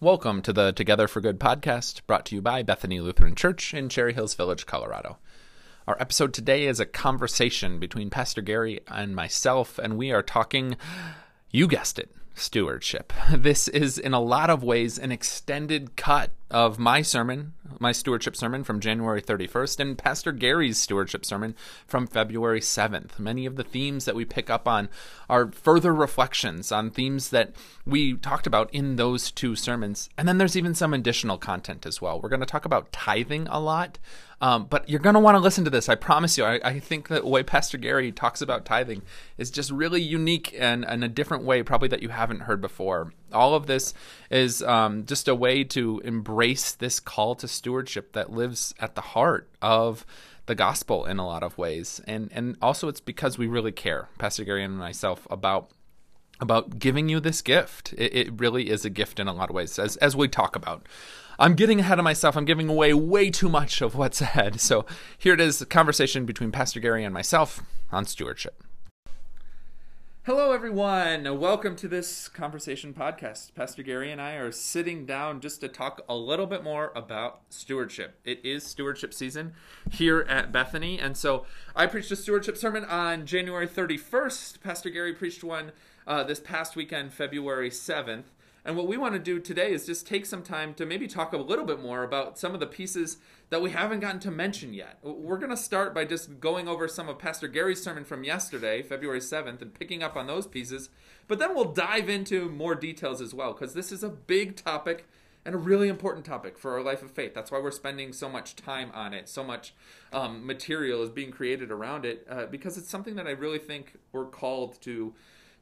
Welcome to the Together for Good podcast, brought to you by Bethany Lutheran Church in Cherry Hills Village, Colorado. Our episode today is a conversation between Pastor Gary and myself, and we are talking, you guessed it, stewardship. This is, in a lot of ways, an extended cut of my sermon, my stewardship sermon from January 31st, and Pastor Gary's stewardship sermon from February 7th. Many of the themes that we pick up on are further reflections on themes that we talked about in those two sermons. And then there's even some additional content as well. We're going to talk about tithing a lot. Um, but you're going to want to listen to this. I promise you. I, I, think the way Pastor Gary talks about tithing is just really unique and, and a different way, probably that you haven't heard before. All of this is um, just a way to embrace this call to stewardship that lives at the heart of the gospel in a lot of ways. And, and also, it's because we really care, Pastor Gary and myself, about about giving you this gift. It, it, really is a gift in a lot of ways, as as we talk about. I'm getting ahead of myself. I'm giving away way too much of what's ahead. So here it is a conversation between Pastor Gary and myself on stewardship. Hello, everyone. Welcome to this conversation podcast. Pastor Gary and I are sitting down just to talk a little bit more about stewardship. It is stewardship season here at Bethany. And so I preached a stewardship sermon on January 31st. Pastor Gary preached one uh, this past weekend, February 7th. And what we want to do today is just take some time to maybe talk a little bit more about some of the pieces that we haven't gotten to mention yet. We're going to start by just going over some of Pastor Gary's sermon from yesterday, February 7th, and picking up on those pieces. But then we'll dive into more details as well, because this is a big topic and a really important topic for our life of faith. That's why we're spending so much time on it. So much um, material is being created around it, uh, because it's something that I really think we're called to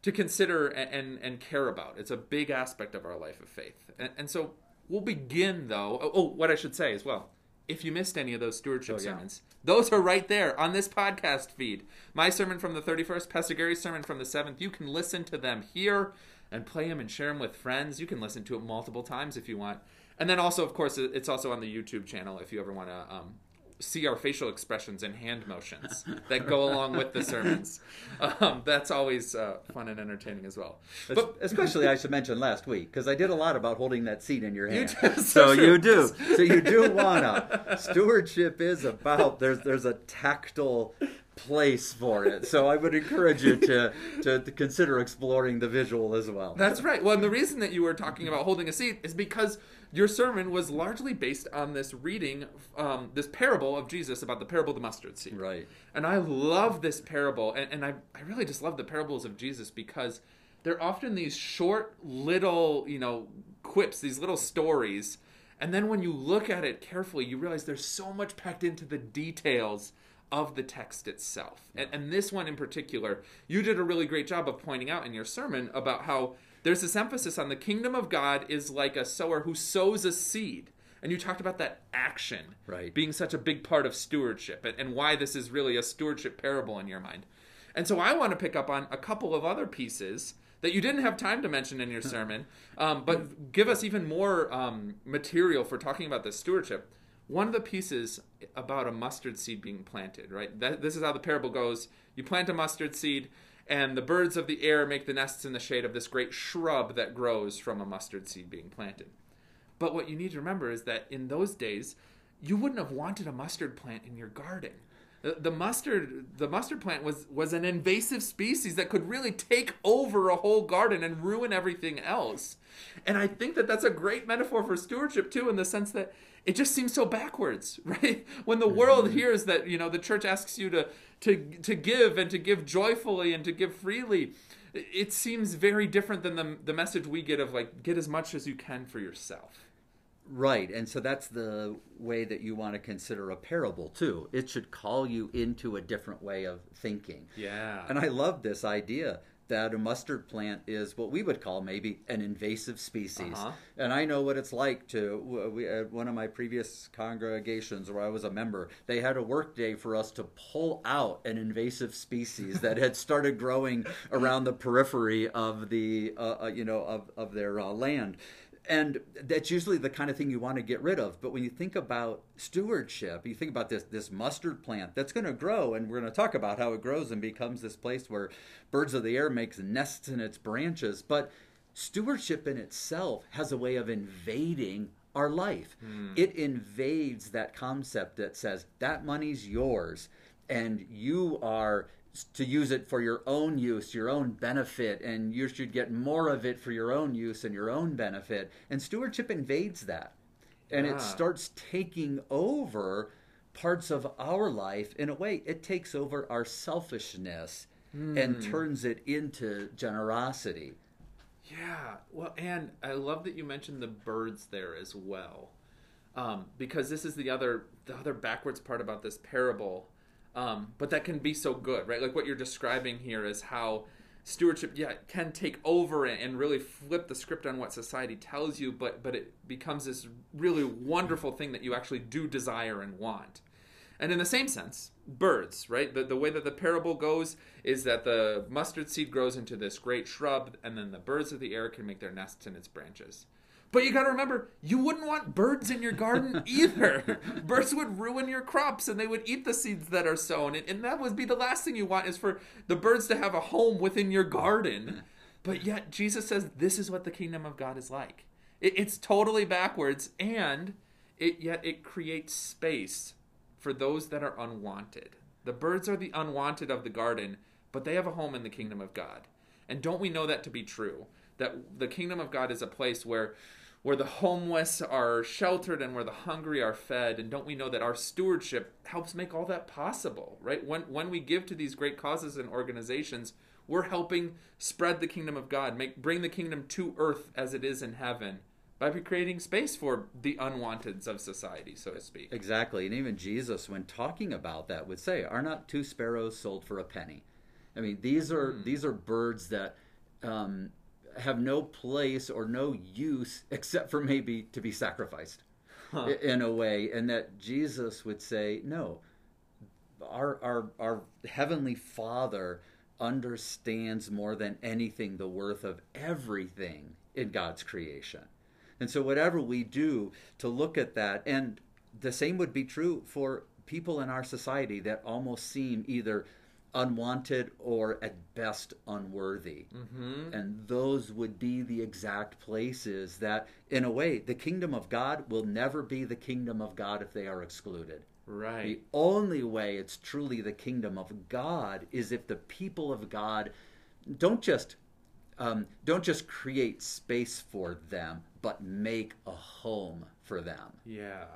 to consider and, and, and care about. It's a big aspect of our life of faith. And, and so we'll begin, though. Oh, oh, what I should say as well. If you missed any of those stewardship oh, yeah. sermons, those are right there on this podcast feed. My sermon from the 31st, Pastor Gary's sermon from the 7th. You can listen to them here and play them and share them with friends. You can listen to it multiple times if you want. And then also, of course, it's also on the YouTube channel if you ever want to um, see our facial expressions and hand motions that go along with the sermons. Um, that's always uh, fun and entertaining as well. But especially, I should mention last week because I did a lot about holding that seed in your hand. You so, so you do. So you do wanna. Stewardship is about there's there's a tactile place for it. So I would encourage you to, to, to, consider exploring the visual as well. That's right. Well, and the reason that you were talking about holding a seat is because your sermon was largely based on this reading, um, this parable of Jesus about the parable of the mustard seed. Right. And I love this parable, and, and I, I really just love the parables of Jesus because they're often these short little, you know, quips, these little stories. And then when you look at it carefully, you realize there's so much packed into the details of the text itself. And, and, this one in particular, you did a really great job of pointing out in your sermon about how there's this emphasis on the kingdom of God is like a sower who sows a seed. And you talked about that action right. being such a big part of stewardship and, and why this is really a stewardship parable in your mind. And so I want to pick up on a couple of other pieces that you didn't have time to mention in your sermon, um, but give us even more um, material for talking about this stewardship. One of the pieces about a mustard seed being planted, right? That, this is how the parable goes. You plant a mustard seed, and the birds of the air make the nests in the shade of this great shrub that grows from a mustard seed being planted. But what you need to remember is that in those days, you wouldn't have wanted a mustard plant in your garden. The, mustard, the mustard plant was was an invasive species that could really take over a whole garden and ruin everything else. And I think that that's a great metaphor for stewardship too, in the sense that it just seems so backwards, right? When the world mm-hmm. hears that you know the church asks you to to to give and to give joyfully and to give freely it seems very different than the the message we get of like get as much as you can for yourself right and so that's the way that you want to consider a parable too it should call you into a different way of thinking yeah and i love this idea that a mustard plant is what we would call maybe an invasive species. Uh-huh. And I know what it's like to we, at one of my previous congregations where I was a member, they had a work day for us to pull out an invasive species that had started growing around the periphery of the uh, uh, you know of of their uh, land and that's usually the kind of thing you want to get rid of. But when you think about stewardship you think about this this mustard plant that's going to grow and we're going to talk about how it grows and becomes this place where birds of the air makes nests in its branches. But stewardship in itself has a way of invading our life. Hmm. It invades that concept that says that money's yours and you are to use it for your own use, your own benefit, and you should get more of it for your own use and your own benefit. And stewardship invades that. And Yeah. it starts taking over parts of our life in a way. It takes over our selfishness and turns it into generosity. Yeah, well, and I love that you mentioned the birds there as well, um, because this is the other the other backwards part about this parable, um, but that can be so good, right? Like what you're describing here is how stewardship, yeah, can take over and, really flip the script on what society tells you, but but it becomes this really wonderful thing that you actually do desire and want. And in the same sense, birds, right? The, the way that the parable goes is that the mustard seed grows into this great shrub, and then the birds of the air can make their nests in its branches. But you got to remember, you wouldn't want birds in your garden either. birds would ruin your crops, and they would eat the seeds that are sown. And, and that would be the last thing you want is for the birds to have a home within your garden. But yet, Jesus says this is what the kingdom of God is like. It, it's totally backwards, and it yet it creates space for those that are unwanted. The birds are the unwanted of the garden, but they have a home in the kingdom of God. And don't we know that to be true? That the kingdom of God is a place where where the homeless are sheltered and where the hungry are fed and don't we know that our stewardship helps make all that possible right when when we give to these great causes and organizations we're helping spread the kingdom of god make bring the kingdom to earth as it is in heaven by creating space for the unwanteds of society so to speak Exactly. And even Jesus, when talking about that, would say, Are not two sparrows sold for a penny? I mean, these are these are birds that um, have no place or no use except for maybe to be sacrificed i- in a way, and that Jesus would say, No, our our our heavenly Father understands more than anything the worth of everything in God's creation. And so whatever we do to look at that and the same would be true for people in our society that almost seem either unwanted or at best unworthy. mm-hmm. And those would be the exact places that, in a way, the kingdom of God will never be the kingdom of God if they are excluded. right The only way it's truly the kingdom of God is if the people of God don't just um, don't just create space for them, but make a home for them. Yeah,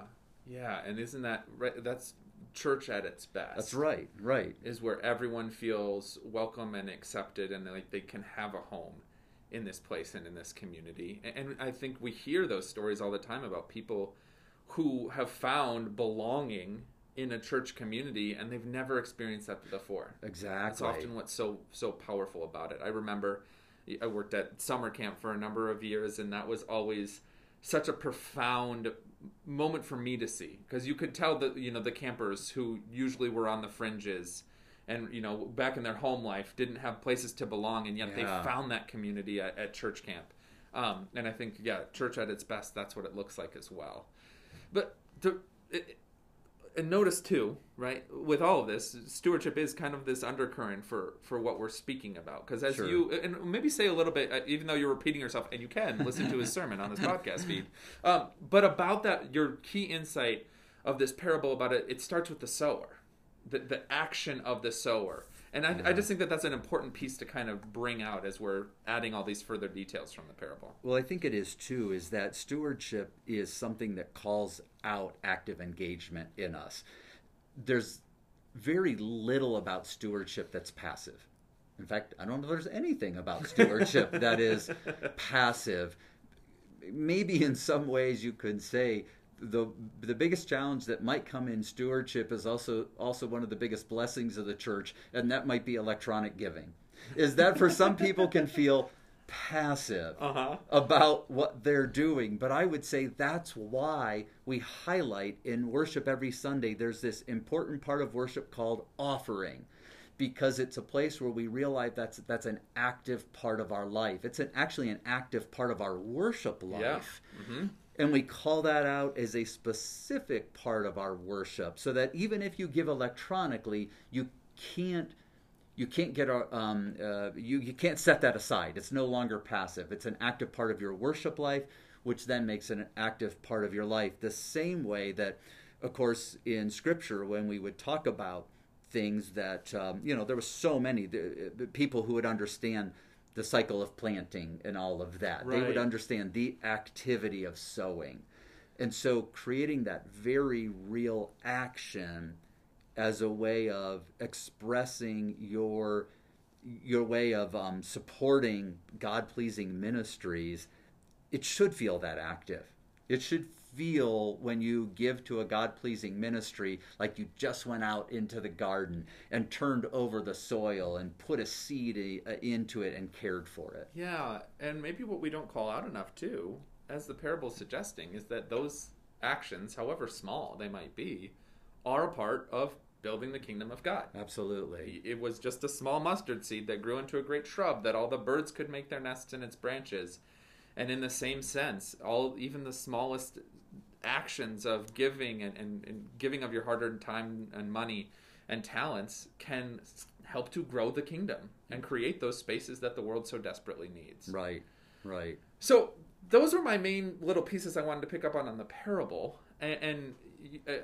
yeah, and isn't that right? That's church at its best. That's right, right. Is where everyone feels welcome and accepted, and like they can have a home in this place and in this community. And, I think we hear those stories all the time about people who have found belonging in a church community, and they've never experienced that before. Exactly. That's often what's so so powerful about it. I remember I worked at summer camp for a number of years, and that was always such a profound moment for me to see. Because you could tell that you know the campers who usually were on the fringes and you know back in their home life didn't have places to belong and yet Yeah. they found that community at, at church camp. Um, and i think yeah church at its best that's what it looks like as well. But the, it, and notice too, right? With all of this, stewardship is kind of this undercurrent for for what we're speaking about. Because as Sure. you and maybe say a little bit, uh, even though you're repeating yourself, and you can listen to his sermon on this podcast feed. Um, but about that, your key insight of this parable about it, it starts with the sower, the the action of the sower. And I, I just think that that's an important piece to kind of bring out as we're adding all these further details from the parable. Well, I think it is too, is that stewardship is something that calls out active engagement in us. There's very little about stewardship that's passive. In fact, I don't know if there's anything about stewardship that is passive. Maybe in some ways you could say the the biggest challenge that might come in stewardship is also also one of the biggest blessings of the church, and that might be electronic giving. Is that for some people can feel passive Uh-huh. about what they're doing. But I would say that's why we highlight in worship every Sunday there's this important part of worship called offering. Because it's a place where we realize that's that's an active part of our life. It's an, actually an active part of our worship life. hmm And we call that out as a specific part of our worship so that even if you give electronically, you can't you can't get a um, uh, you you can't set that aside. It's no longer passive. It's an active part of your worship life, which then makes it an active part of your life. The same way that, of course, in Scripture, when we would talk about things that um, you know, there were so many the people who would understand the cycle of planting and all of that. Right. They would understand the activity of sowing. And so creating that very real action as a way of expressing your your way of um, supporting God pleasing ministries, it should feel that active. It should feel when you give to a God pleasing ministry like you just went out into the garden and turned over the soil and put a seed uh, into it and cared for it. Yeah, and maybe what we don't call out enough too, as the parable is suggesting, is that those actions, however small they might be, are a part of building the kingdom of God. Absolutely. It was just a small mustard seed that grew into a great shrub that all the birds could make their nests in its branches. And in the same sense, all even the smallest actions of giving and, and, and giving of your hard-earned time and money and talents can help to grow the kingdom and create those spaces that the world so desperately needs. Right, right. So those were my main little pieces I wanted to pick up on on the parable. And, and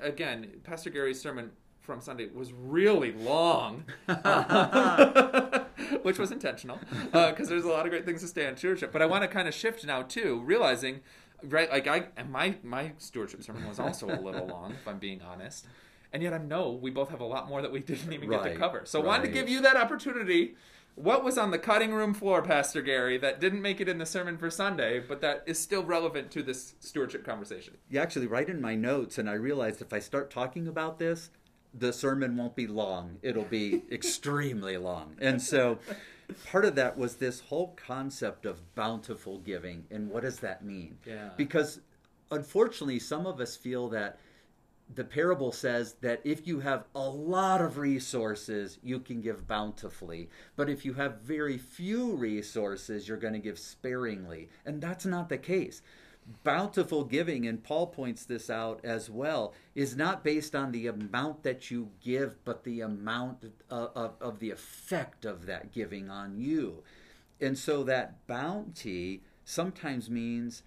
again, Pastor Gary's sermon from Sunday was really long, which was intentional because uh, there's a lot of great things to stay on stewardship. But I want to kind of shift now too, realizing right like I and my my stewardship sermon was also a little long, if I'm being honest. And yet I know we both have a lot more that we didn't even right, get to cover. So right. I wanted to give you that opportunity. What was on the cutting room floor, Pastor Gary, that didn't make it in the sermon for Sunday, but that is still relevant to this stewardship conversation? You actually write in my notes, and I realized if I start talking about this, the sermon won't be long. It'll be extremely long. And so part of that was this whole concept of bountiful giving and what does that mean? Yeah. Because unfortunately, some of us feel that the parable says that if you have a lot of resources, you can give bountifully. But if you have very few resources, you're going to give sparingly. And that's not the case bountiful giving, and Paul points this out as well, is not based on the amount that you give, but the amount of, of, of, the effect of that giving on you. And so that bounty sometimes means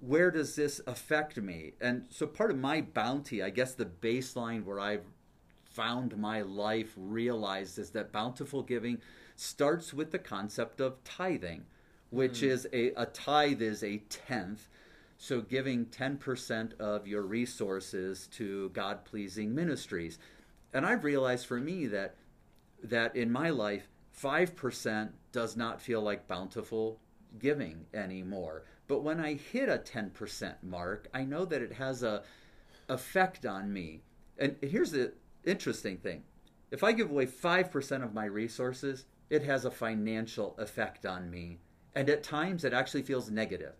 where does this affect me? And so part of my bounty, I guess the baseline where I've found my life realized is that bountiful giving starts with the concept of tithing, which mm. is a, a tithe is a tenth so, giving 10% of your resources to God pleasing ministries. And I've realized for me that, that in my life, 5% does not feel like bountiful giving anymore. But when I hit a 10% mark, I know that it has a effect on me. And here's the interesting thing. If I give away 5% of my resources, it has a financial effect on me. And at times it actually feels negative.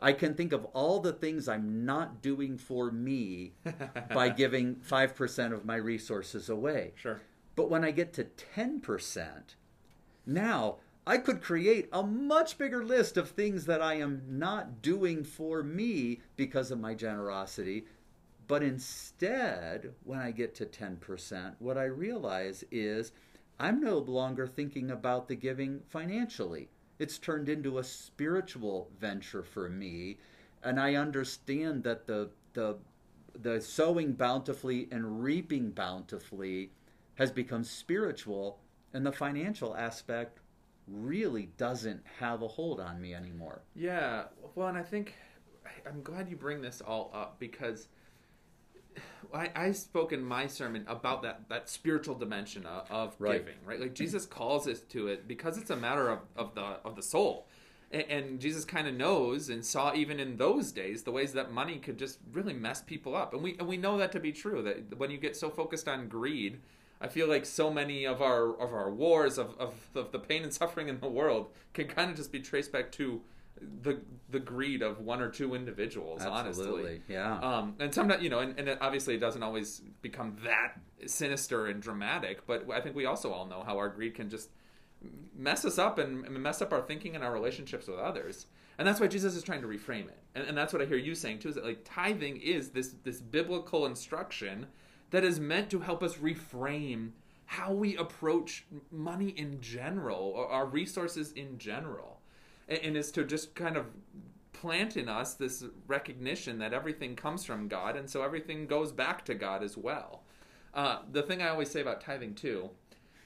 I can think of all the things I'm not doing for me by giving 5% of my resources away. Sure. But when I get to 10%, now I could create a much bigger list of things that I am not doing for me because of my generosity. But instead, when I get to 10%, what I realize is I'm no longer thinking about the giving financially. It's turned into a spiritual venture for me, and I understand that the the the sowing bountifully and reaping bountifully has become spiritual, and the financial aspect really doesn't have a hold on me anymore. Yeah, well, and I think I'm glad you bring this all up because I, I spoke in my sermon about that that spiritual dimension of, of right. giving, right? Like Jesus calls us to it because it's a matter of, of the of the soul. And, and Jesus kind of knows and saw even in those days the ways that money could just really mess people up. And we and we know that to be true. That when you get so focused on greed, I feel like so many of our of our wars of, of, of the pain and suffering in the world can kind of just be traced back to the the greed of one or two individuals. Absolutely, honestly, yeah. Um, and sometimes you know, and, and obviously it doesn't always become that sinister and dramatic. But I think we also all know how our greed can just mess us up and, mess up our thinking and our relationships with others. And that's why Jesus is trying to reframe it. And, and that's what I hear you saying too. Is that like tithing is this this biblical instruction that is meant to help us reframe how we approach money in general, or our resources in general, and, is to just kind of plant in us this recognition that everything comes from God, and so everything goes back to God as well. Uh, the thing I always say about tithing too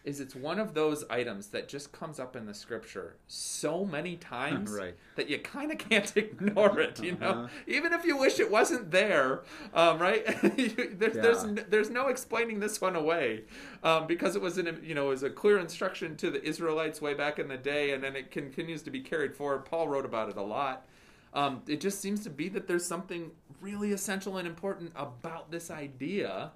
is it's one of those items that just comes up in the scripture so many times Right. that you kind of can't ignore it you know Uh-huh. even if you wish it wasn't there um, right You- there, there's Yeah. n- there's no explaining this one away um, because it was an you know it was a clear instruction to the Israelites way back in the day and then it continues to be carried forward Paul wrote about it a lot um, it just seems to be that there's something really essential and important about this idea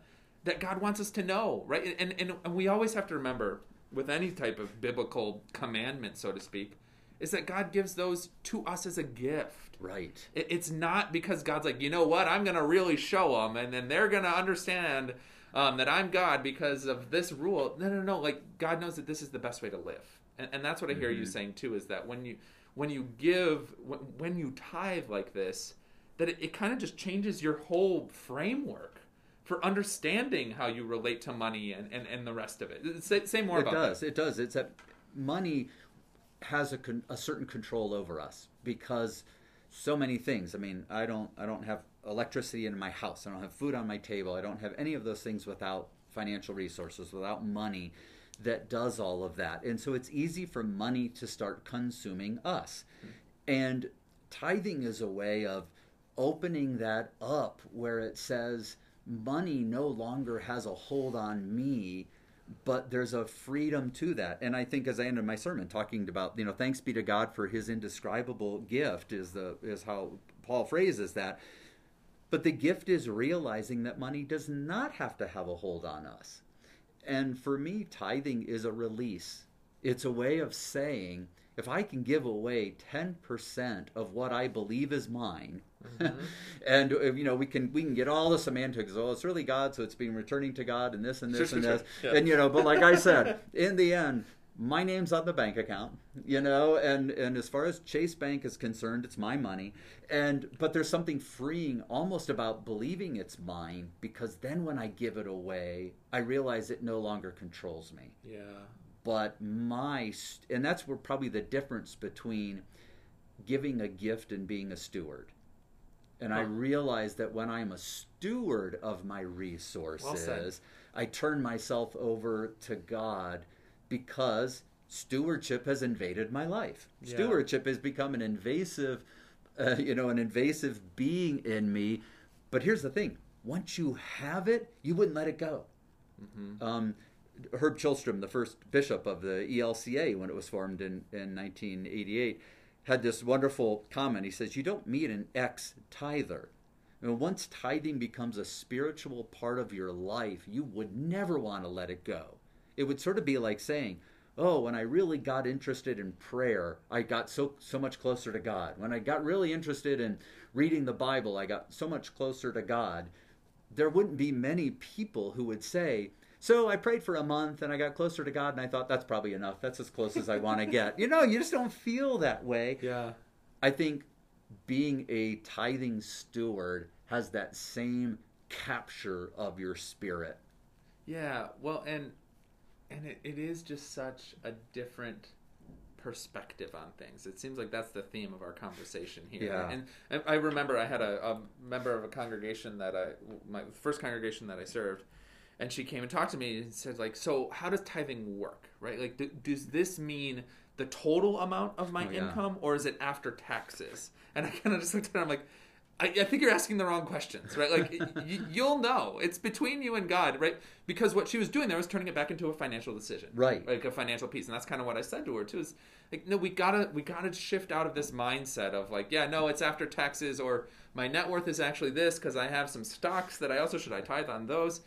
that God wants us to know, right? And, and, and we always have to remember with any type of biblical commandment, so to speak, is that God gives those to us as a gift. Right. It- It's not because God's like, you know what, I'm going to really show them, and then they're going to understand um, that I'm God because of this rule. No, no, no. Like God knows that this is the best way to live, and, and that's what I hear you saying too. Is that when you when you give when, when you tithe like this, that it, it kind of just changes your whole framework for understanding how you relate to money and, and, and the rest of it. Say, say more it about does. that. It does. It's that money has a, con- a certain control over us because so many things. I mean, I don't I don't have electricity in my house. I don't have food on my table. I don't have any of those things without financial resources, without money that does all of that. And so it's easy for money to start consuming us. And tithing is a way of opening that up where it says money no longer has a hold on me but there's a freedom to that. And i think as i ended my sermon talking about you know thanks be to god for his indescribable gift is the is how paul phrases that. But the gift is realizing that money does not have to have a hold on us. And for me tithing is a release. It's a way of saying if i can give away 10% of what i believe is mine and uh, you know we can we can get all the semantics oh it's really god so it's being returning to god and this and this Sure, and sure, this sure. Yeah. and you know but like i said in the end my name's on the bank account you know and and as far as chase bank is concerned it's my money and but there's something freeing almost about believing it's mine because then when i give it away i realize it no longer controls me Yeah. but my and that's where probably the difference between giving a gift and being a steward and i Huh. realize that when i'm a steward of my resources i turn myself over to god because stewardship has invaded my life. Yeah. stewardship has become an invasive uh, you know an invasive being in me. But here's the thing. Once you have it you wouldn't let it go. Um, Herb Chilstrom, the first bishop of the ELCA when it was formed in, in 1988, had this wonderful comment. He says, You don't meet an ex tither. And once tithing becomes a spiritual part of your life, you would never want to let it go. It would sort of be like saying, Oh, when I really got interested in prayer, I got so so much closer to God. When I got really interested in reading the Bible, I got so much closer to God there wouldn't be many people who would say, So I prayed for a month and I got closer to God and I thought that's probably enough. That's as close as I want to get. You know, you just don't feel that way. Yeah. I think being a tithing steward has that same capture of your spirit. Yeah, well, and and it, it is just such a different perspective on things. It seems like that's the theme of our conversation here. Yeah. And, and I remember I had a, a member of a congregation that I, my first congregation that I served, and she came and talked to me and said like, so how does tithing work, right? Like, do, does this mean the total amount of my Oh, yeah. income, or is it after taxes? And I kind of just looked at her. I'm like. I, I think you're asking the wrong questions, right? Like y- you'll know it's between you and God, right? Because what she was doing there was turning it back into a financial decision, Right. Like a financial piece, and that's kind of what I said to her too. Is like, no, we gotta we gotta shift out of this mindset of like, yeah, no, it's after taxes, or my net worth is actually this because I have some stocks that I also should I tithe on those.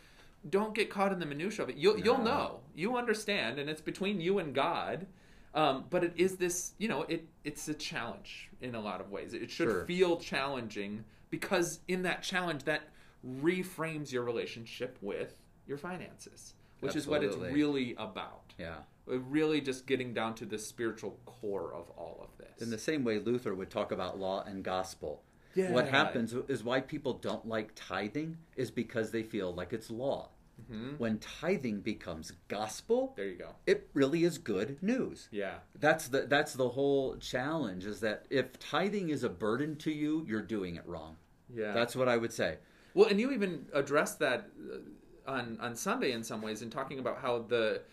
Don't get caught in the minutia of it. You'll you'll know, you understand, and it's between you and God. Um, but it is this, you know, it it's a challenge in a lot of ways. It should Sure. feel challenging because in that challenge, that reframes your relationship with your finances, which is what it's really about. Yeah. Really, just getting down to the spiritual core of all of this. In the same way Luther would talk about law and gospel. Yeah. What happens is why people don't like tithing is because they feel like it's law. Mm-hmm. When tithing becomes gospel, there you go. It really is good news. Yeah. That's the that's the whole challenge is that if tithing is a burden to you, you're doing it wrong. Yeah. That's what I would say. Well, and you even addressed that uh, on on Sunday in some ways in talking about how the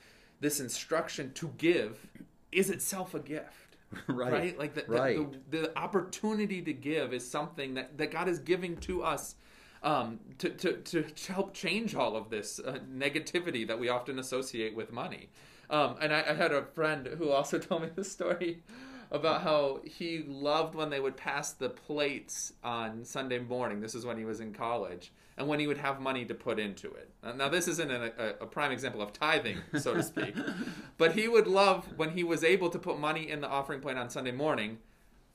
this instruction to give is itself a gift. right. right. Like the, right. The, the, the, opportunity to give is something that, that God is giving to us um, to, to, to help change all of this uh, negativity that we often associate with money. Um, and I, I, had a friend who also told me the story about how he loved when they would pass the plates on Sunday morning. This is when he was in college, and when he would have money to put into it. Now, this isn't a, a prime example of tithing, so to speak, but he would love when he was able to put money in the offering plate on Sunday morning.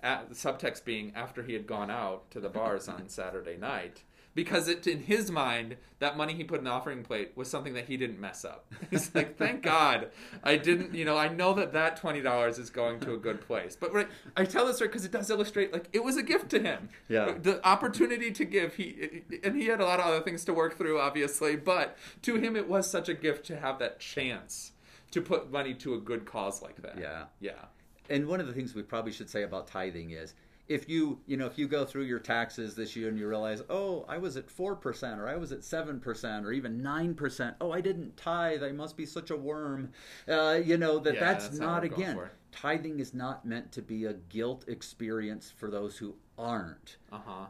At, the subtext being after he had gone out to the bars on Saturday night because it, in his mind that money he put in the offering plate was something that he didn't mess up. He's like thank god i didn't you know i know that that $20 is going to a good place. But right, i tell this story because it does illustrate like it was a gift to him. Yeah. The opportunity to give he and he had a lot of other things to work through obviously but to him it was such a gift to have that chance to put money to a good cause like that. Yeah. Yeah. And one of the things we probably should say about tithing is if you you know if you go through your taxes this year and you realize oh i was at 4% or i was at 7% or even 9% oh i didn't tithe i must be such a worm uh, you know that yeah, that's, that's not again tithing is not meant to be a guilt experience for those who aren't uh-huh.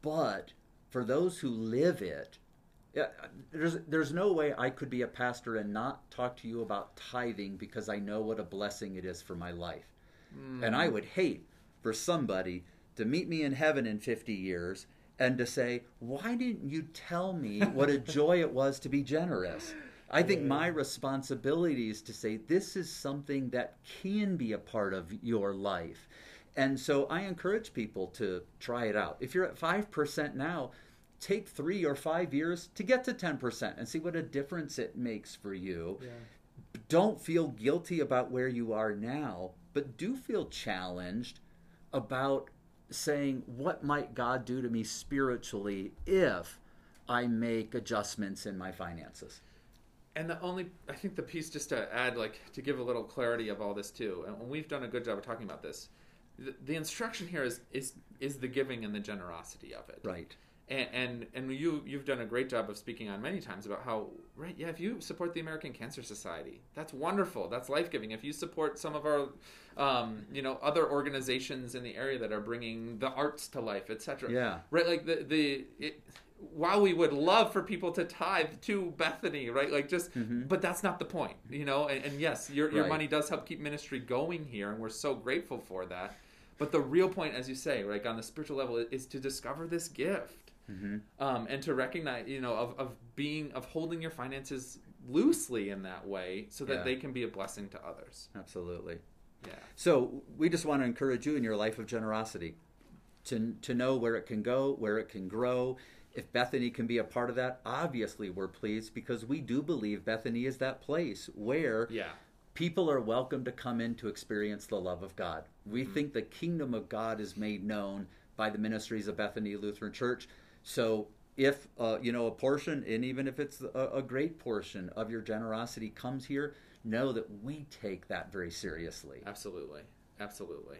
but for those who live it yeah, there's there's no way I could be a pastor and not talk to you about tithing because I know what a blessing it is for my life. Mm. And I would hate for somebody to meet me in heaven in 50 years and to say, Why didn't you tell me what a joy it was to be generous? I think my responsibility is to say, This is something that can be a part of your life. And so I encourage people to try it out. If you're at 5% now, take three or five years to get to 10% and see what a difference it makes for you. Yeah. Don't feel guilty about where you are now, but do feel challenged about saying, what might God do to me spiritually if I make adjustments in my finances? And the only, I think the piece just to add, like, to give a little clarity of all this too, and we've done a good job of talking about this. The, the instruction here is is is the giving and the generosity of it. Right and, and and you you've done a great job of speaking on many times about how right yeah if you support the American Cancer Society that's wonderful that's life giving if you support some of our um, you know other organizations in the area that are bringing the arts to life etc yeah right like the the it, while we would love for people to tithe to Bethany, right? Like just, mm-hmm. but that's not the point, you know. And, and yes, your your right. money does help keep ministry going here, and we're so grateful for that. But the real point, as you say, like on the spiritual level, is to discover this gift mm-hmm. um, and to recognize, you know, of, of being of holding your finances loosely in that way, so that yeah. they can be a blessing to others. Absolutely. Yeah. So we just want to encourage you in your life of generosity to to know where it can go, where it can grow. If Bethany can be a part of that, obviously we're pleased because we do believe Bethany is that place where yeah. people are welcome to come in to experience the love of God. We mm-hmm. think the kingdom of God is made known by the ministries of Bethany Lutheran Church. So if uh, you know a portion, and even if it's a, a great portion of your generosity comes here, know that we take that very seriously. Absolutely, absolutely.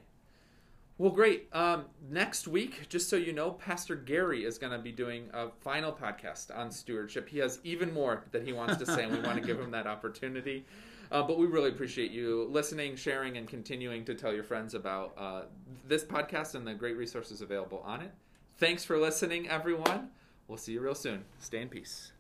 Well, great. Um, next week, just so you know, Pastor Gary is going to be doing a final podcast on stewardship. He has even more that he wants to say, and we want to give him that opportunity. Uh, but we really appreciate you listening, sharing, and continuing to tell your friends about uh, this podcast and the great resources available on it. Thanks for listening, everyone. We'll see you real soon. Stay in peace.